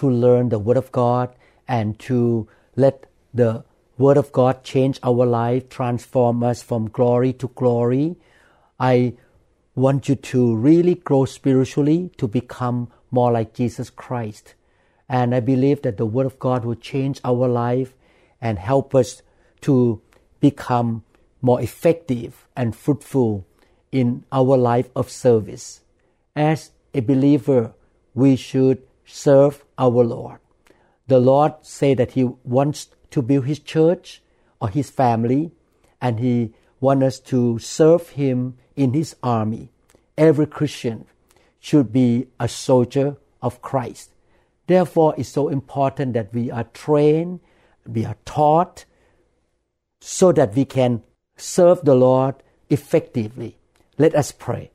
to learn the Word of God and to let the Word of God change our life, transform us from glory to glory. I want you to really grow spiritually to become more like Jesus Christ. And I believe that the Word of God will change our life and help us to become more effective and fruitful in our life of service. As a believer, we should serve our Lord. The Lord said that He wants to build His church or His family, and He wants us to serve Him in His army. Every Christian should be a soldier of Christ. Therefore, it's so important that we are trained, we are taught, so that we can serve the Lord effectively. Let us pray.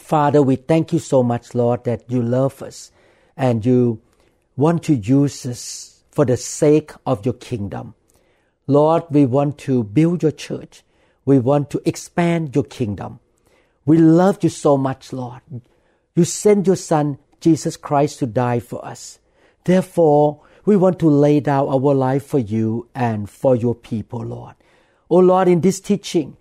Father, we thank you so much, Lord, that you love us and you want to use us for the sake of your kingdom. Lord, we want to build your church. We want to expand your kingdom. We love you so much, Lord. You sent your Son, Jesus Christ, to die for us. Therefore, we want to lay down our life for you and for your people, Lord. Oh Lord, in this teaching,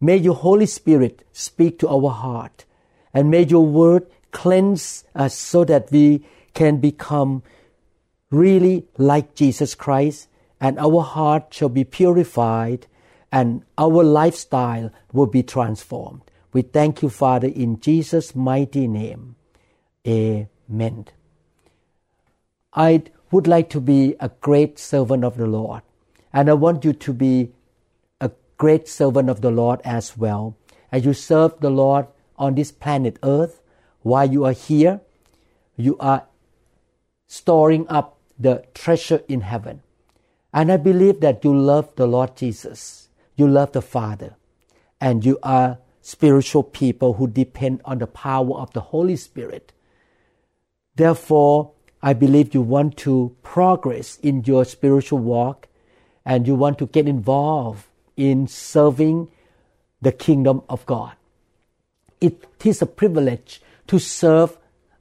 may your Holy Spirit speak to our heart and may your word cleanse us so that we can become really like Jesus Christ and our heart shall be purified and our lifestyle will be transformed. We thank you, Father, in Jesus' mighty name. Amen. I would like to be a great servant of the Lord, and I want you to be a great servant of the Lord as well. As you serve the Lord on this planet Earth, while you are here, you are storing up the treasure in heaven. And I believe that you love the Lord Jesus, you love the Father, and you are spiritual people who depend on the power of the Holy Spirit. Therefore, I believe you want to progress in your spiritual walk and you want to get involved in serving the kingdom of God. It is a privilege to serve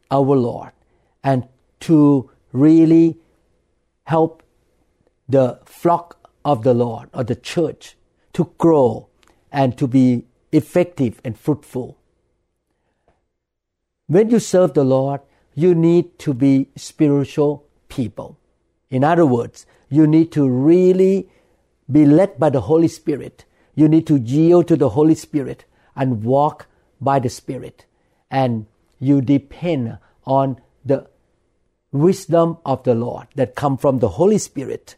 our Lord and to really help the flock of the Lord or the church to grow and to be effective and fruitful. When you serve the Lord, you need to be spiritual people. In other words, you need to really be led by the Holy Spirit. You need to yield to the Holy Spirit and walk by the Spirit. And you depend on the wisdom of the Lord that come from the Holy Spirit.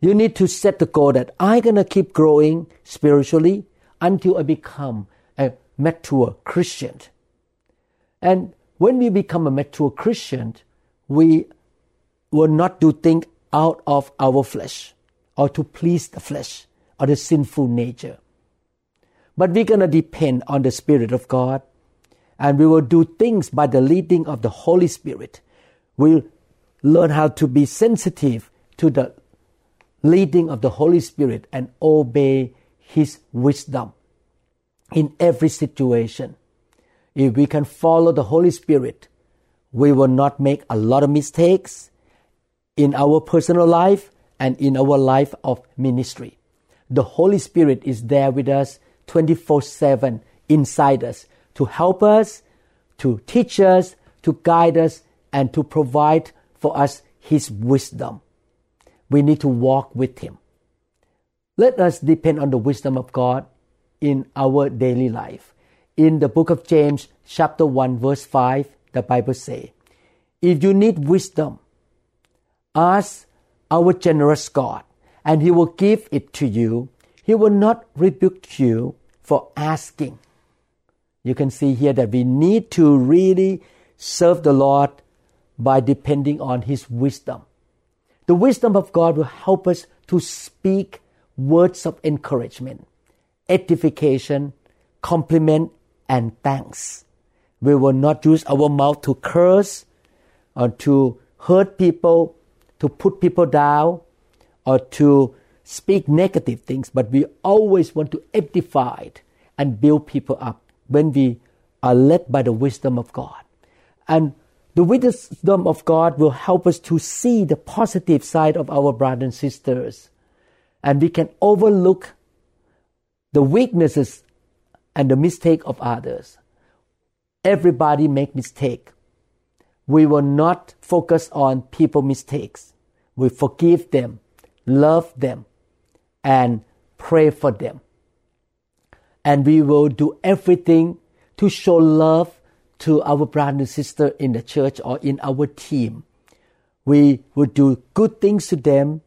You need to set the goal that I'm going to keep growing spiritually until I become a mature Christian. And when we become a mature Christian, we will not do things out of our flesh or to please the flesh or the sinful nature. But we're going to depend on the Spirit of God and we will do things by the leading of the Holy Spirit. We'll learn how to be sensitive to the leading of the Holy Spirit and obey His wisdom in every situation. If we can follow the Holy Spirit, we will not make a lot of mistakes in our personal life and in our life of ministry. The Holy Spirit is there with us 24 7 inside us to help us, to teach us, to guide us, and to provide for us His wisdom. We need to walk with Him. Let us depend on the wisdom of God in our daily life. In the book of James, chapter 1, verse 5, the Bible says, If you need wisdom, ask our generous God, and He will give it to you. He will not rebuke you for asking. You can see here that we need to really serve the Lord by depending on His wisdom. The wisdom of God will help us to speak words of encouragement, edification, compliment, and thanks. We will not use our mouth to curse or to hurt people, to put people down, or to speak negative things, but we always want to edify and build people up when we are led by the wisdom of God. And the wisdom of God will help us to see the positive side of our brothers and sisters. And we can overlook the weaknesses and the mistake of others. Everybody make mistake. We will not focus on people mistakes. We forgive them, love them, and pray for them. And we will do everything to show love to our brother and sister in the church or in our team. We will do good things to them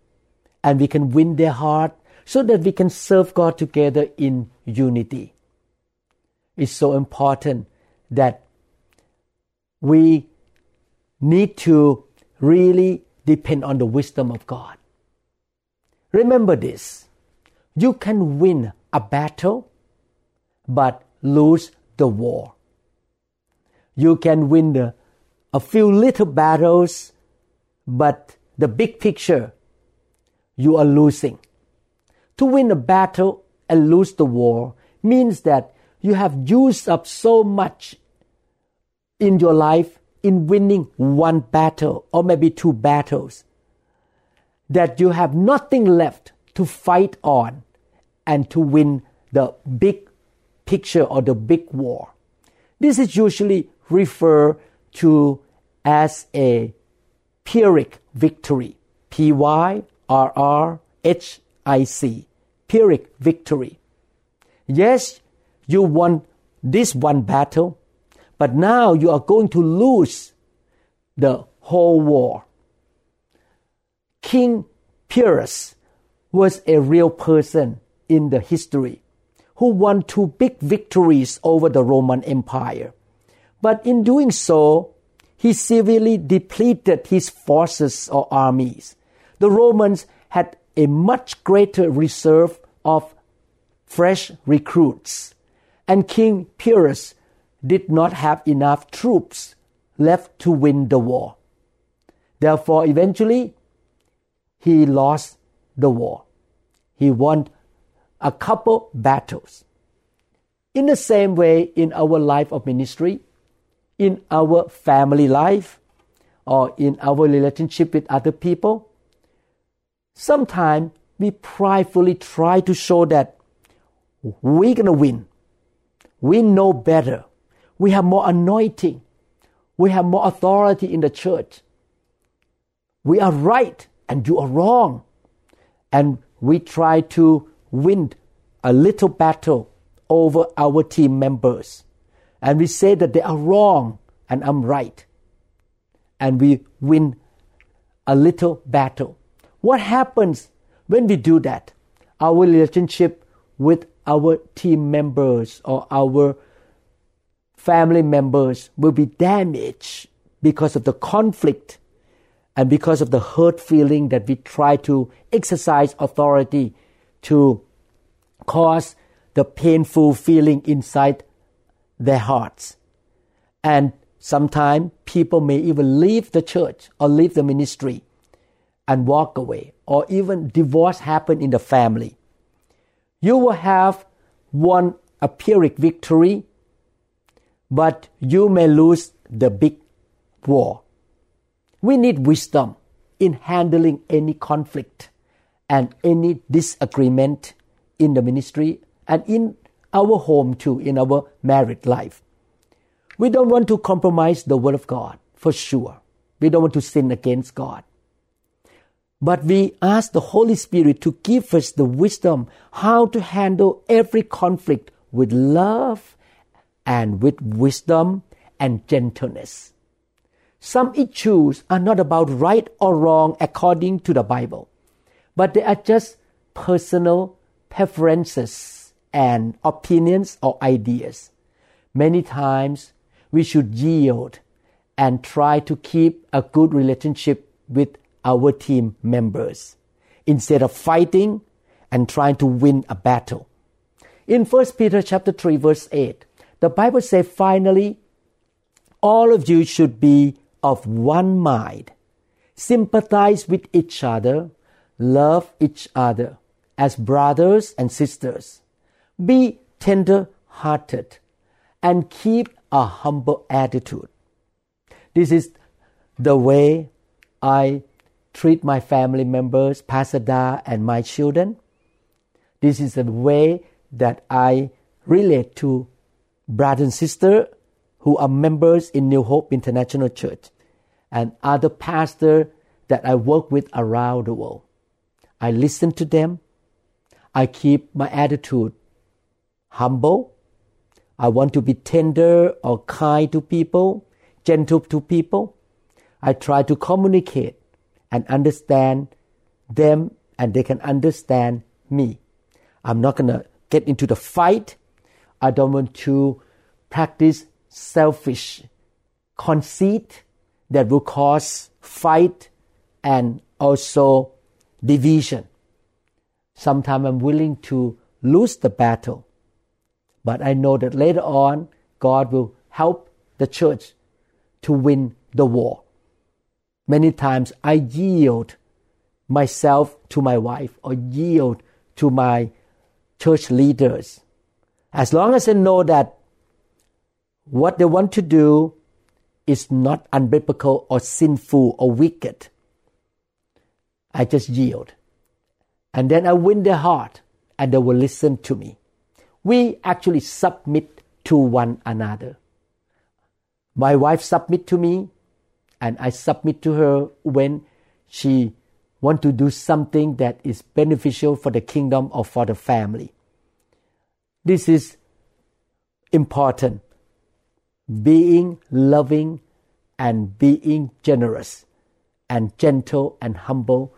and we can win their heart so that we can serve God together in unity. It's so important that we need to really depend on the wisdom of God. Remember this you can win a battle, but lose the war. You can win the, a few little battles, but the big picture, you are losing. To win a battle and lose the war means that you have used up so much in your life in winning one battle or maybe two battles that you have nothing left to fight on and to win the big picture of the big war. This is usually referred to as a Pyrrhic victory. P Y R R H I C. Pyrrhic victory. Yes, you won this one battle, but now you are going to lose the whole war. King Pyrrhus was a real person in the history who won two big victories over the Roman Empire. But in doing so, he severely depleted his forces or armies. The Romans had a much greater reserve of fresh recruits and King Pyrrhus did not have enough troops left to win the war. Therefore, eventually, he lost the war. He won a couple battles. In the same way, in our life of ministry, in our family life, or in our relationship with other people, sometimes we pridefully try to show that we're going to win. We know better. We have more anointing. We have more authority in the church. We are right and you are wrong. And we try to win a little battle over our team members. And we say that they are wrong and I'm right. And we win a little battle. What happens when we do that? Our relationship with our team members or our family members will be damaged because of the conflict and because of the hurt feeling that we try to exercise authority to cause the painful feeling inside their hearts. And sometimes people may even leave the church or leave the ministry and walk away, or even divorce happen in the family you will have won a Pyrrhic victory, but you may lose the big war. We need wisdom in handling any conflict and any disagreement in the ministry and in our home too, in our married life. We don't want to compromise the Word of God, for sure. We don't want to sin against God. But we ask the Holy Spirit to give us the wisdom how to handle every conflict with love and with wisdom and gentleness. Some issues are not about right or wrong according to the Bible, but they are just personal preferences and opinions or ideas. Many times we should yield and try to keep a good relationship with our team members instead of fighting and trying to win a battle. In 1 Peter chapter 3 verse 8, the Bible says finally all of you should be of one mind. Sympathize with each other, love each other as brothers and sisters. Be tender hearted and keep a humble attitude. This is the way I treat my family members, Pastor and my children. This is the way that I relate to brothers and sisters who are members in New Hope International Church and other pastors that I work with around the world. I listen to them. I keep my attitude humble. I want to be tender or kind to people, gentle to people. I try to communicate and understand them and they can understand me. I'm not going to get into the fight. I don't want to practice selfish conceit that will cause fight and also division. Sometimes I'm willing to lose the battle, but I know that later on God will help the church to win the war. Many times I yield myself to my wife or yield to my church leaders. As long as I know that what they want to do is not unbiblical or sinful or wicked, I just yield. And then I win their heart and they will listen to me. We actually submit to one another. My wife submit to me and I submit to her when she want to do something that is beneficial for the kingdom or for the family. This is important. Being loving and being generous and gentle and humble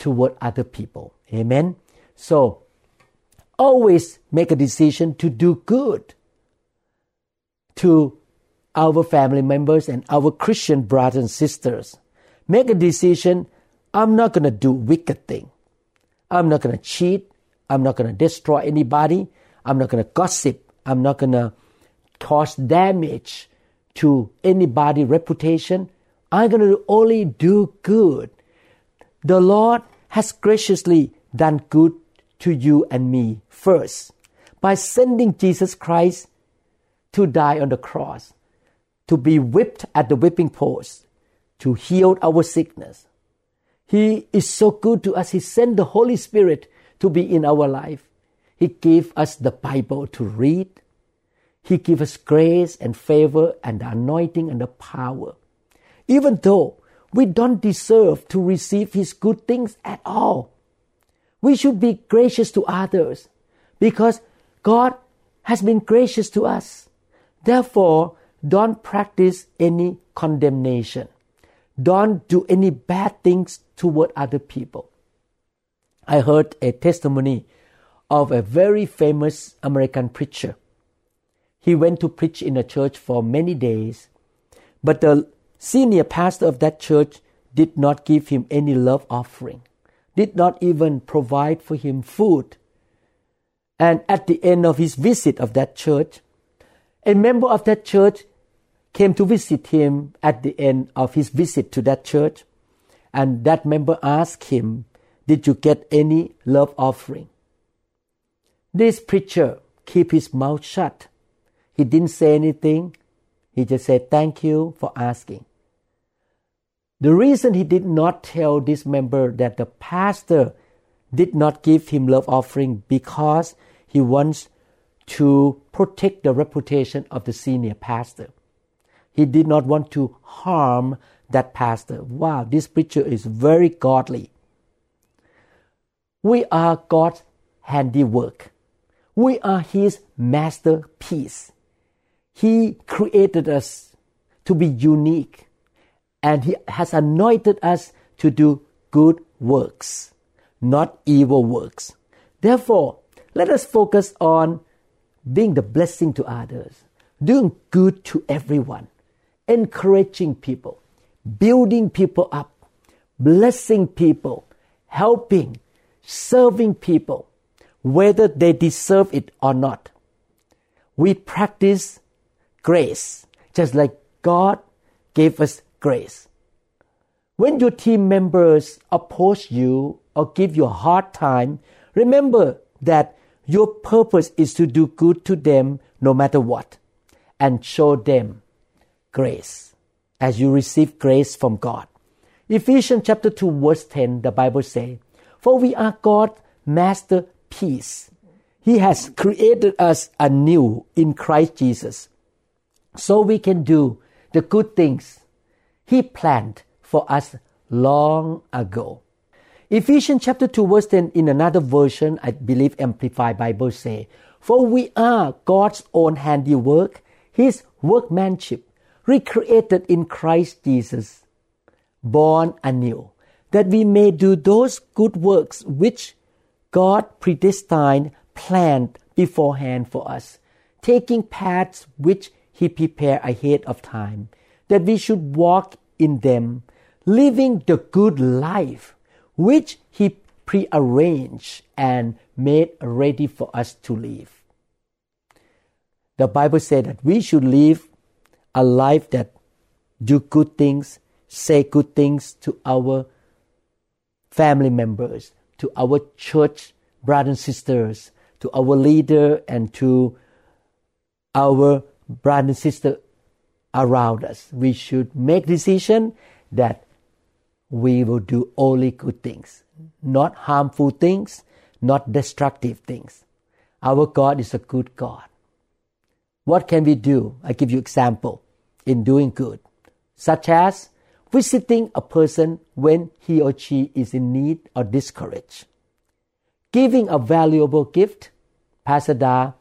toward other people. Amen. So always make a decision to do good to our family members and our Christian brothers and sisters. Make a decision. I'm not going to do wicked thing. I'm not going to cheat. I'm not going to destroy anybody. I'm not going to gossip. I'm not going to cause damage to anybody' reputation. I'm going to only do good. The Lord has graciously done good to you and me first by sending Jesus Christ to die on the cross to be whipped at the whipping post, to heal our sickness. He is so good to us. He sent the Holy Spirit to be in our life. He gave us the Bible to read. He gave us grace and favor and the anointing and the power. Even though we don't deserve to receive His good things at all, we should be gracious to others because God has been gracious to us. Therefore, don't practice any condemnation. Don't do any bad things toward other people. I heard a testimony of a very famous American preacher. He went to preach in a church for many days, but the senior pastor of that church did not give him any love offering, did not even provide for him food. And at the end of his visit of that church, a member of that church came to visit him at the end of his visit to that church, and that member asked him, Did you get any love offering? This preacher kept his mouth shut. He didn't say anything. He just said, Thank you for asking. The reason he did not tell this member that the pastor did not give him love offering because he wants to protect the reputation of the senior pastor. He did not want to harm that pastor. Wow, this preacher is very godly. We are God's handiwork. We are His masterpiece. He created us to be unique and He has anointed us to do good works, not evil works. Therefore, let us focus on being the blessing to others, doing good to everyone encouraging people, building people up, blessing people, helping, serving people, whether they deserve it or not. We practice grace, just like God gave us grace. When your team members oppose you or give you a hard time, remember that your purpose is to do good to them no matter what and show them grace as you receive grace from God. Ephesians chapter 2 verse 10 the Bible says, For we are God's masterpiece. He has created us anew in Christ Jesus so we can do the good things He planned for us long ago. Ephesians chapter 2 verse 10 in another version, I believe Amplified Bible say, For we are God's own handiwork, His workmanship, recreated in Christ Jesus, born anew, that we may do those good works which God predestined, planned beforehand for us, taking paths which He prepared ahead of time, that we should walk in them, living the good life which He prearranged and made ready for us to live. The Bible said that we should live a life that do good things, say good things to our family members, to our church brothers and sisters, to our leader and to our brothers and sisters around us. We should make decision that we will do only good things, not harmful things, not destructive things. Our God is a good God. What can we do? I give you example in doing good, such as visiting a person when he or she is in need or discouraged, giving a valuable gift. Pastor Da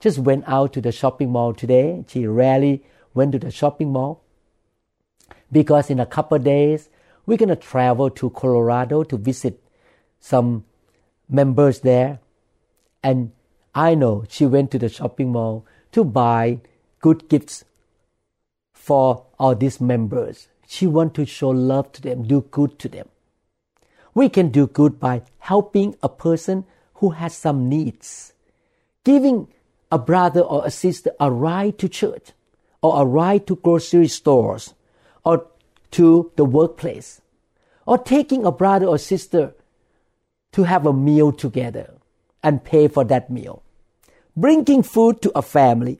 just went out to the shopping mall today. She rarely went to the shopping mall because in a couple days we're going to travel to Colorado to visit some members there. And I know she went to the shopping mall to buy good gifts for all these members. She wants to show love to them, do good to them. We can do good by helping a person who has some needs, giving a brother or a sister a ride to church, or a ride to grocery stores, or to the workplace, or taking a brother or sister to have a meal together and pay for that meal, bringing food to a family,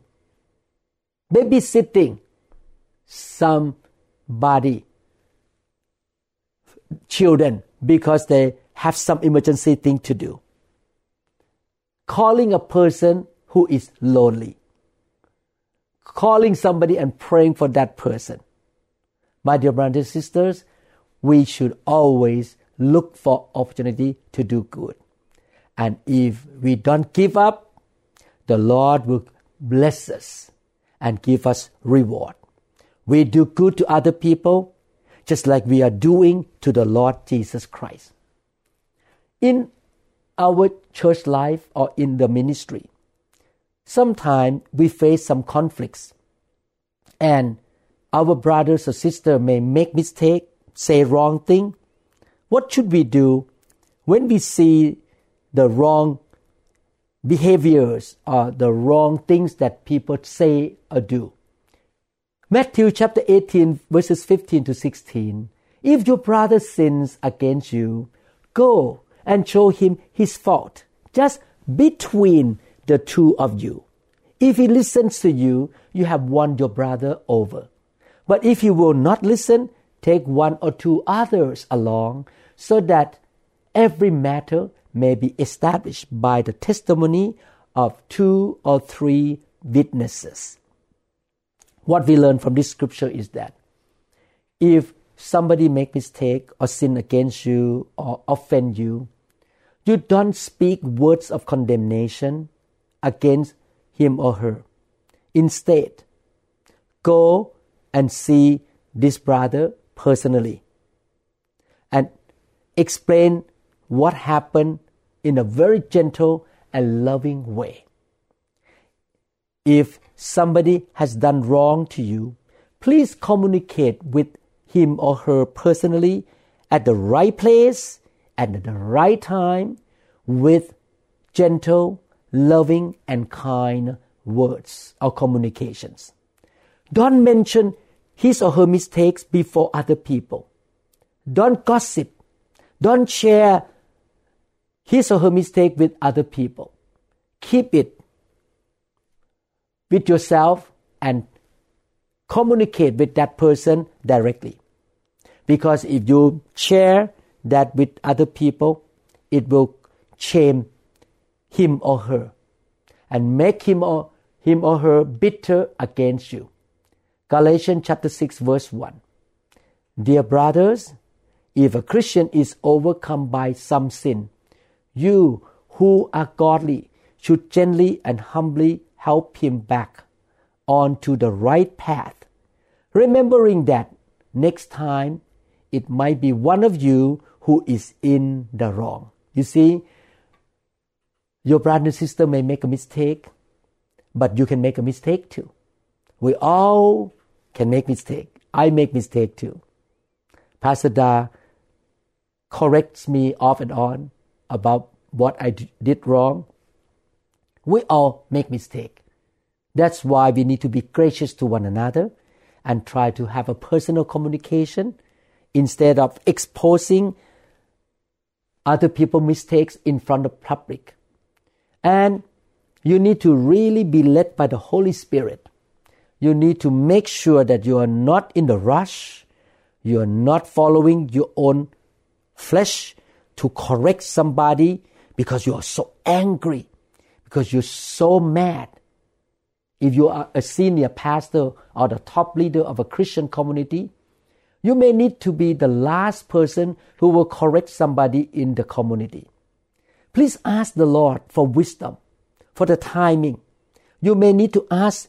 babysitting somebody, children, because they have some emergency thing to do, calling a person who is lonely, calling somebody and praying for that person my dear brothers and sisters, we should always look for opportunity to do good. And if we don't give up, the Lord will bless us and give us reward. We do good to other people just like we are doing to the Lord Jesus Christ. In our church life or in the ministry, sometimes we face some conflicts and our brothers or sister may make mistake, say wrong thing. What should we do when we see the wrong behaviors or the wrong things that people say or do? Matthew chapter 18 verses 15 to 16. If your brother sins against you, go and show him his fault, just between the two of you. If he listens to you, you have won your brother over. But if he will not listen, take one or two others along, so that every matter may be established by the testimony of two or three witnesses. What we learn from this scripture is that if somebody make mistake or sin against you or offend you, you don't speak words of condemnation against him or her. Instead, go and see this brother personally and explain what happened in a very gentle and loving way. If somebody has done wrong to you, please communicate with him or her personally at the right place and at the right time with gentle, loving, and kind words or communications. Don't mention his or her mistakes before other people. Don't gossip. Don't share his or her mistake with other people. Keep it with yourself and communicate with that person directly. Because if you share that with other people, it will shame him or her and make him or him or her bitter against you. Galatians chapter 6 verse 1. Dear brothers, if a Christian is overcome by some sin, you who are godly should gently and humbly help him back onto the right path, remembering that next time it might be one of you who is in the wrong. You see, your brother and sister may make a mistake, but you can make a mistake too. We all can make mistake. I make mistake too. Pastor Da corrects me off and on about what I did wrong. We all make mistake. That's why we need to be gracious to one another and try to have a personal communication instead of exposing other people's mistakes in front of public. And you need to really be led by the Holy Spirit. You need to make sure that you are not in the rush. You are not following your own flesh to correct somebody because you are so angry, because you're so mad. If you are a senior pastor or the top leader of a Christian community, you may need to be the last person who will correct somebody in the community. Please ask the Lord for wisdom, for the timing. You may need to ask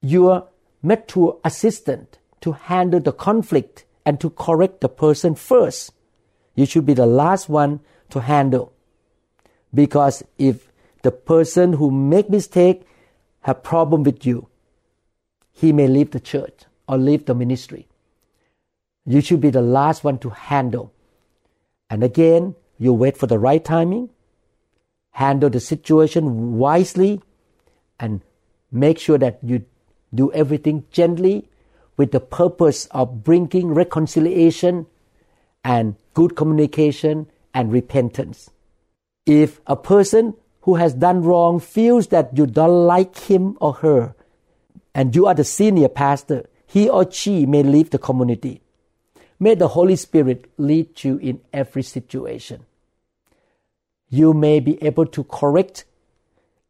your mature assistant to handle the conflict and to correct the person first. You should be the last one to handle. Because if the person who make mistake have problem with you, he may leave the church or leave the ministry. You should be the last one to handle. And again, you wait for the right timing, handle the situation wisely, and make sure that you do everything gently with the purpose of bringing reconciliation and good communication and repentance. If a person who has done wrong feels that you don't like him or her, and you are the senior pastor, he or she may leave the community. May the Holy Spirit lead you in every situation. You may be able to correct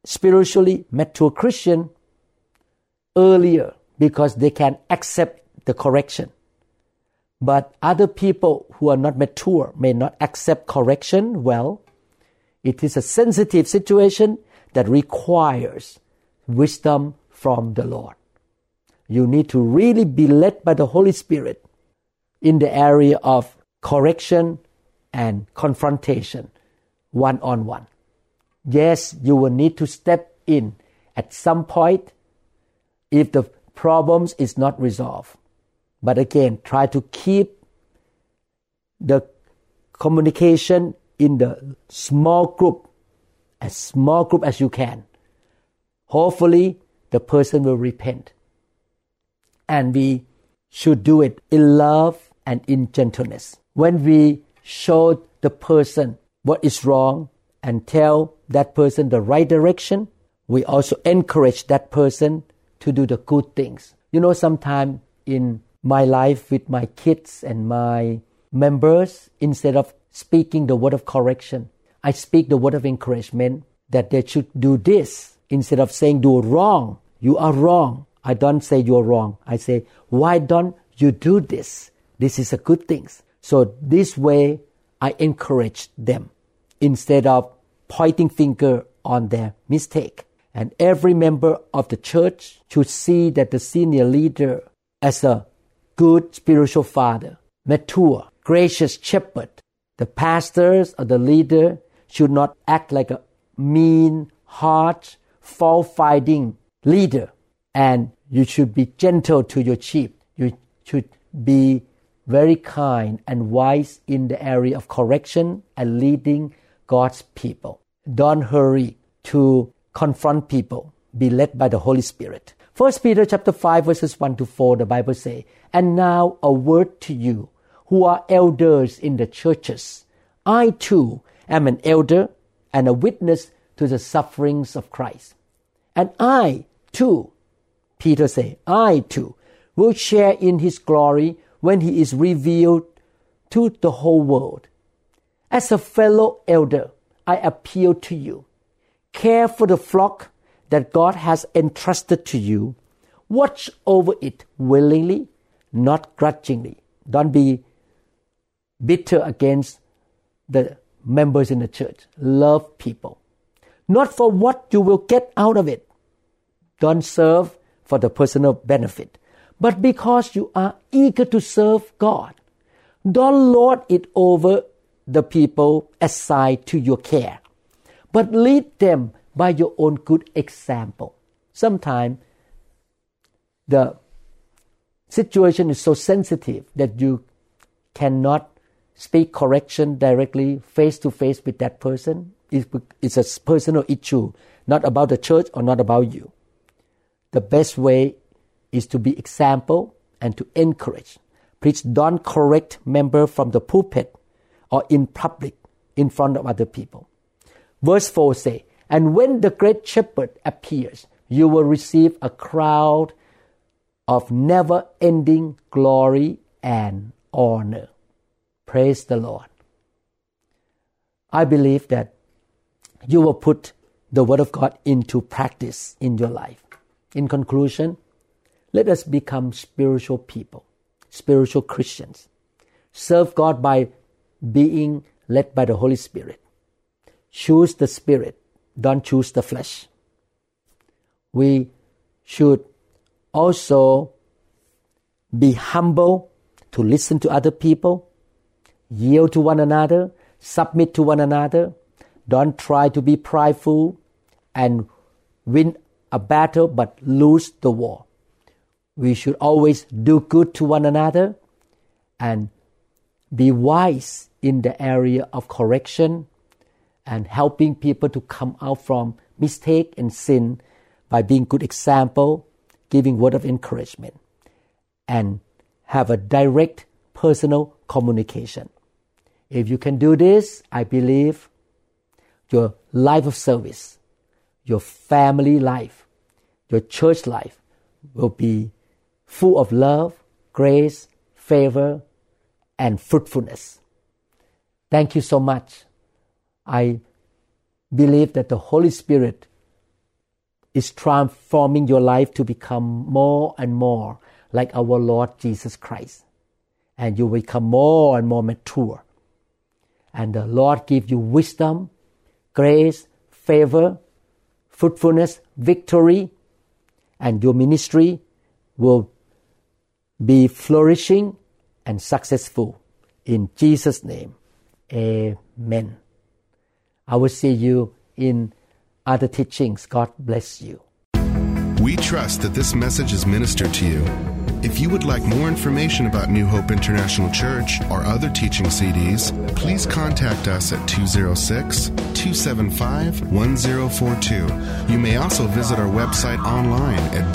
spiritually mature Christian earlier because they can accept the correction. But other people who are not mature may not accept correction well. It is a sensitive situation that requires wisdom from the Lord. You need to really be led by the Holy Spirit in the area of correction and confrontation one on one. Yes, you will need to step in at some point if the problems is not resolved. But again, try to keep the communication in the small group, as small group as you can. Hopefully, the person will repent. And we should do it in love and in gentleness. When we show the person what is wrong and tell that person the right direction, we also encourage that person to do the good things. You know, sometimes in my life with my kids and my members, instead of speaking the word of correction, I speak the word of encouragement that they should do this instead of saying do wrong. You are wrong. I don't say you're wrong. I say, why don't you do this? This is a good thing. So this way I encourage them instead of pointing finger on their mistake. And every member of the church should see that the senior leader as a good spiritual father, mature, gracious shepherd. The pastors or the leader should not act like a mean, harsh, fault finding leader. And You should be gentle to your sheep. You should be very kind and wise in the area of correction and leading God's people. Don't hurry to confront people. Be led by the Holy Spirit. First Peter chapter 5 verses 1 to 4 the Bible say, "And now a word to you who are elders in the churches. I too am an elder and a witness to the sufferings of Christ. And I too, Peter say, I too will share in his glory when he is revealed to the whole world. As a fellow elder, I appeal to you. Care for the flock that God has entrusted to you. Watch over it willingly, not grudgingly. Don't be bitter against the members in the church. Love people. Not for what you will get out of it. Don't serve for the personal benefit, but because you are eager to serve God. Don't lord it over the people assigned to your care, but lead them by your own good example. Sometimes the situation is so sensitive that you cannot speak correction directly face to face with that person. It's a personal issue, not about the church or not about you. The best way is to be example and to encourage. Please don't correct member from the pulpit or in public in front of other people. Verse 4 say, And when the great shepherd appears, you will receive a crowd of never ending glory and honor. Praise the Lord. I believe that you will put the Word of God into practice in your life. In conclusion, let us become spiritual people, spiritual Christians. Serve God by being led by the Holy Spirit. Choose the Spirit, don't choose the flesh. We should also be humble to listen to other people yield to one another, submit to one another. Don't try to be prideful and win a battle but lose the war. We should always do good to one another and be wise in the area of correction and helping people to come out from mistake and sin by being good example, giving word of encouragement, and have a direct personal communication. If you can do this, I believe your life of service, your family life, your church life will be full of love, grace, favor, and fruitfulness. Thank you so much. I believe that the Holy Spirit is transforming your life to become more and more like our Lord Jesus Christ. And you become more and more mature and the Lord give you wisdom, grace, favor, fruitfulness, victory, and your ministry will be flourishing and successful. In Jesus' name, Amen. I will see you in other teachings. God bless you. We trust that this message is ministered to you. If you would like more information about New Hope International Church or other teaching CDs, please contact us at 206 275 1042. You may also visit our website online at